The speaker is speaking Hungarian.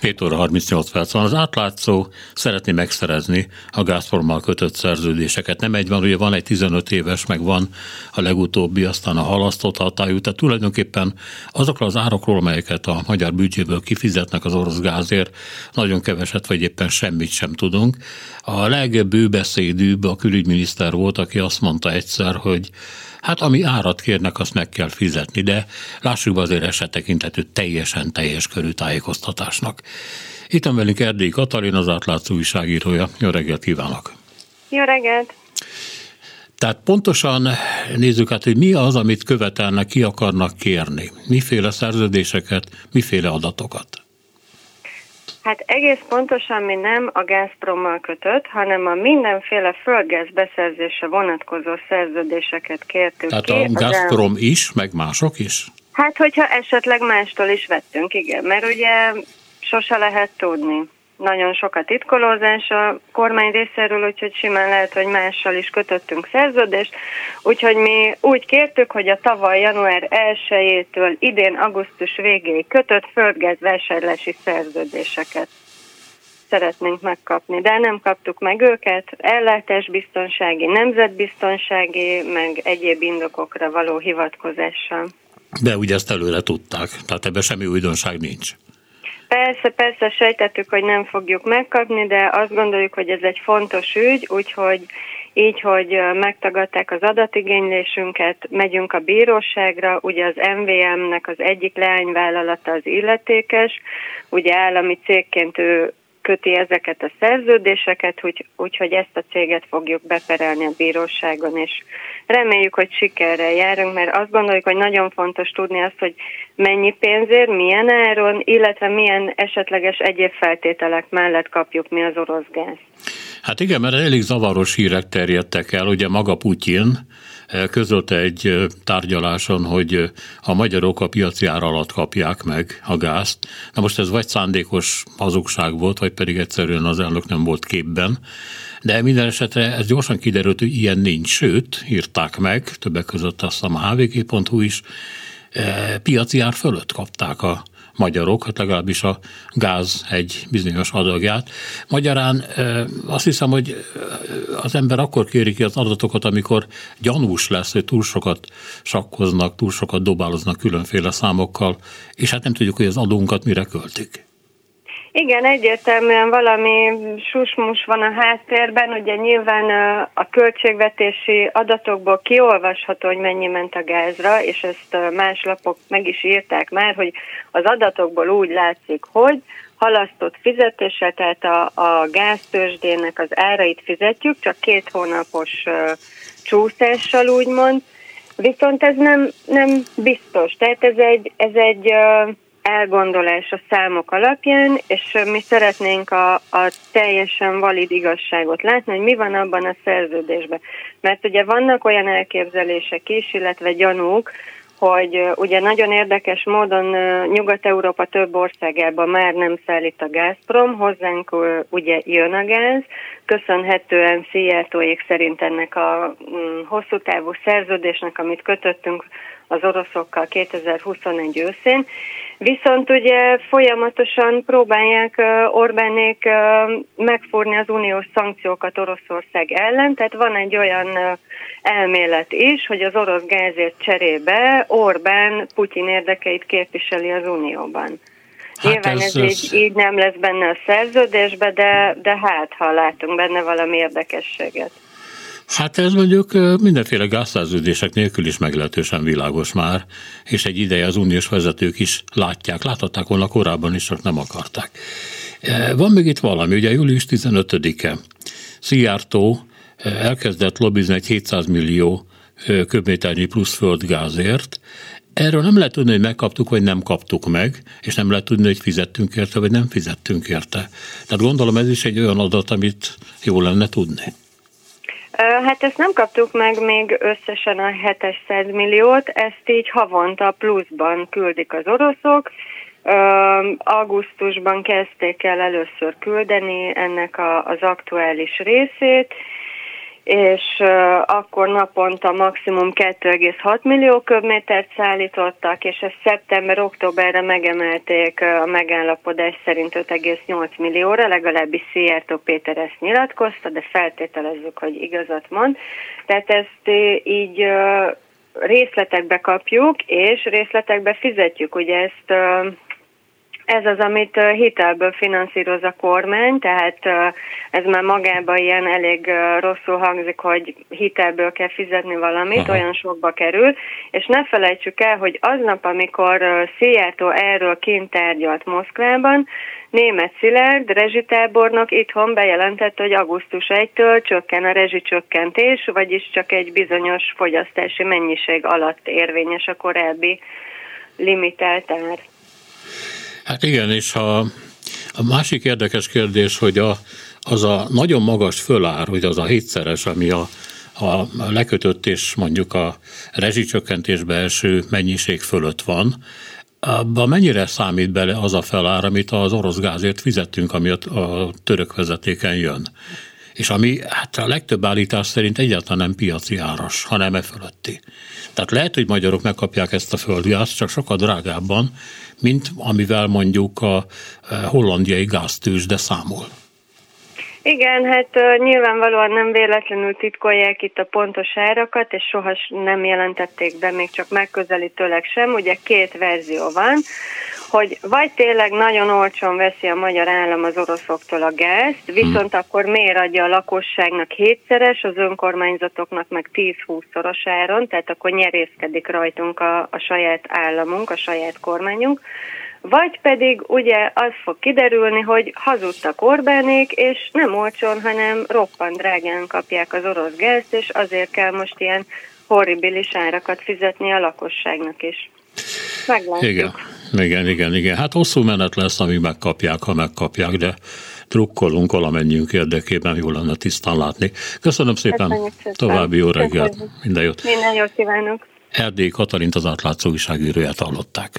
7 óra 38 perc van. Az átlátszó szeretné megszerezni a Gazprommal kötött szerződéseket. Nem egy van, ugye van egy 15 éves, meg van a legutóbbi, aztán a halasztott hatályú. Tehát tulajdonképpen azokról az árokról, amelyeket a magyar büdzséből kifizetnek az orosz gázért, nagyon keveset, vagy éppen semmit sem tudunk. A legbőbeszédűbb a külügyminiszter volt, aki azt mondta egyszer, hogy Hát ami árat kérnek, azt meg kell fizetni, de lássuk be azért eset tekintető teljesen teljes körű tájékoztatásnak. Itt van velünk Erdély Katalin, az átlátszó újságírója. Jó reggelt kívánok! Jó reggelt! Tehát pontosan nézzük át, hogy mi az, amit követelnek, ki akarnak kérni. Miféle szerződéseket, miféle adatokat. Hát egész pontosan mi nem a Gazprommal kötött, hanem a mindenféle földgáz beszerzése vonatkozó szerződéseket kértük Tehát ki. a Gazprom is, meg mások is? Hát, hogyha esetleg mástól is vettünk, igen, mert ugye sose lehet tudni nagyon sok a titkolózás a kormány részéről, úgyhogy simán lehet, hogy mással is kötöttünk szerződést. Úgyhogy mi úgy kértük, hogy a tavaly január 1-től idén augusztus végéig kötött földgáz vásárlási szerződéseket szeretnénk megkapni, de nem kaptuk meg őket, ellátásbiztonsági, nemzetbiztonsági, meg egyéb indokokra való hivatkozással. De ugye ezt előre tudták, tehát ebben semmi újdonság nincs. Persze, persze, sejtettük, hogy nem fogjuk megkapni, de azt gondoljuk, hogy ez egy fontos ügy, úgyhogy így, hogy megtagadták az adatigénylésünket, megyünk a bíróságra, ugye az MVM-nek az egyik leányvállalata az illetékes, ugye állami cégként ő köti ezeket a szerződéseket, úgy, úgyhogy ezt a céget fogjuk beperelni a bíróságon, és reméljük, hogy sikerrel járunk, mert azt gondoljuk, hogy nagyon fontos tudni azt, hogy mennyi pénzért, milyen áron, illetve milyen esetleges egyéb feltételek mellett kapjuk mi az orosz gáz. Hát igen, mert elég zavaros hírek terjedtek el, ugye maga Putyin közölte egy tárgyaláson, hogy a magyarok a piaci ár alatt kapják meg a gázt. Na most ez vagy szándékos hazugság volt, vagy pedig egyszerűen az elnök nem volt képben. De minden esetre ez gyorsan kiderült, hogy ilyen nincs, sőt, írták meg, többek között azt a hvg.hu is, piaci ár fölött kapták a magyarok, hát legalábbis a gáz egy bizonyos adagját. Magyarán azt hiszem, hogy az ember akkor kéri ki az adatokat, amikor gyanús lesz, hogy túl sokat sakkoznak, túl sokat dobáloznak különféle számokkal, és hát nem tudjuk, hogy az adónkat mire költik. Igen, egyértelműen valami susmus van a háttérben, ugye nyilván a költségvetési adatokból kiolvasható, hogy mennyi ment a gázra, és ezt más lapok meg is írták már, hogy az adatokból úgy látszik, hogy halasztott fizetése, tehát a, a gáztősdének az árait fizetjük, csak két hónapos csúszással úgymond, viszont ez nem, nem biztos, tehát ez egy, ez egy elgondolás a számok alapján, és mi szeretnénk a, a teljesen valid igazságot látni, hogy mi van abban a szerződésben. Mert ugye vannak olyan elképzelések is, illetve gyanúk, hogy ugye nagyon érdekes módon Nyugat-Európa több országában már nem szállít a Gazprom, hozzánk ugye jön a gáz, köszönhetően Szijjártóék szerint ennek a mm, hosszú távú szerződésnek, amit kötöttünk az oroszokkal 2021 őszén, Viszont ugye folyamatosan próbálják Orbánék megfúrni az uniós szankciókat Oroszország ellen, tehát van egy olyan elmélet is, hogy az orosz gázért cserébe Orbán Putyin érdekeit képviseli az unióban. Hát Nyilván ez, ez, így, így nem lesz benne a szerződésbe, de, de hát, ha látunk benne valami érdekességet. Hát ez mondjuk mindenféle gázszerződések nélkül is meglehetősen világos már, és egy ideje az uniós vezetők is látják, láthatták volna korábban is, csak nem akarták. Van még itt valami, ugye július 15-e Szijjártó elkezdett lobbizni egy 700 millió köbméternyi plusz földgázért, Erről nem lehet tudni, hogy megkaptuk, vagy nem kaptuk meg, és nem lehet tudni, hogy fizettünk érte, vagy nem fizettünk érte. Tehát gondolom ez is egy olyan adat, amit jó lenne tudni. Hát ezt nem kaptuk meg még összesen a 700 milliót, ezt így havonta pluszban küldik az oroszok. Augusztusban kezdték el először küldeni ennek a, az aktuális részét, és akkor naponta maximum 2,6 millió köbmétert szállítottak, és ezt szeptember-októberre megemelték a megállapodás szerint 5,8 millióra, legalábbis Szijjártó Péter ezt nyilatkozta, de feltételezzük, hogy igazat mond. Tehát ezt így részletekbe kapjuk, és részletekbe fizetjük. Ugye ezt ez az, amit hitelből finanszíroz a kormány, tehát ez már magában ilyen elég rosszul hangzik, hogy hitelből kell fizetni valamit, Aha. olyan sokba kerül, és ne felejtsük el, hogy aznap, amikor Szijjártó erről kint tárgyalt Moszkvában, német Szilárd, rezsitábornok itthon bejelentette, hogy augusztus 1-től csökken a rezsicsökkentés, vagyis csak egy bizonyos fogyasztási mennyiség alatt érvényes a korábbi limitált ár. Hát igen, és ha a másik érdekes kérdés, hogy a, az a nagyon magas fölár, hogy az a hétszeres, ami a, a lekötött és mondjuk a rezsicsökkentésbe első mennyiség fölött van, abban mennyire számít bele az a felár, amit az orosz gázért fizettünk, ami a török vezetéken jön? És ami hát a legtöbb állítás szerint egyáltalán nem piaci áras, hanem e fölötti. Tehát lehet, hogy magyarok megkapják ezt a földgázt, csak sokkal drágábban, mint amivel mondjuk a hollandiai gáztős, de számol. Igen, hát uh, nyilvánvalóan nem véletlenül titkolják itt a pontos árakat, és soha nem jelentették be, még csak megközelítőleg sem. Ugye két verzió van, hogy vagy tényleg nagyon olcsón veszi a magyar állam az oroszoktól a gázt, viszont hmm. akkor miért adja a lakosságnak hétszeres, az önkormányzatoknak meg 10-20 szoros áron, tehát akkor nyerészkedik rajtunk a, a saját államunk, a saját kormányunk. Vagy pedig ugye az fog kiderülni, hogy hazudtak Orbánék, és nem olcsón, hanem roppant drágán kapják az orosz gázt, és azért kell most ilyen horribilis árakat fizetni a lakosságnak is. Meglátjuk. Igen, igen, igen, igen. Hát hosszú menet lesz, amíg megkapják, ha megkapják, de drukkolunk valamennyiünk érdekében, jó lenne tisztán látni. Köszönöm szépen, szépen. további jó reggelt, minden jót. Minden jót kívánok. Erdély Katalint az átlátszó újságíróját hallották.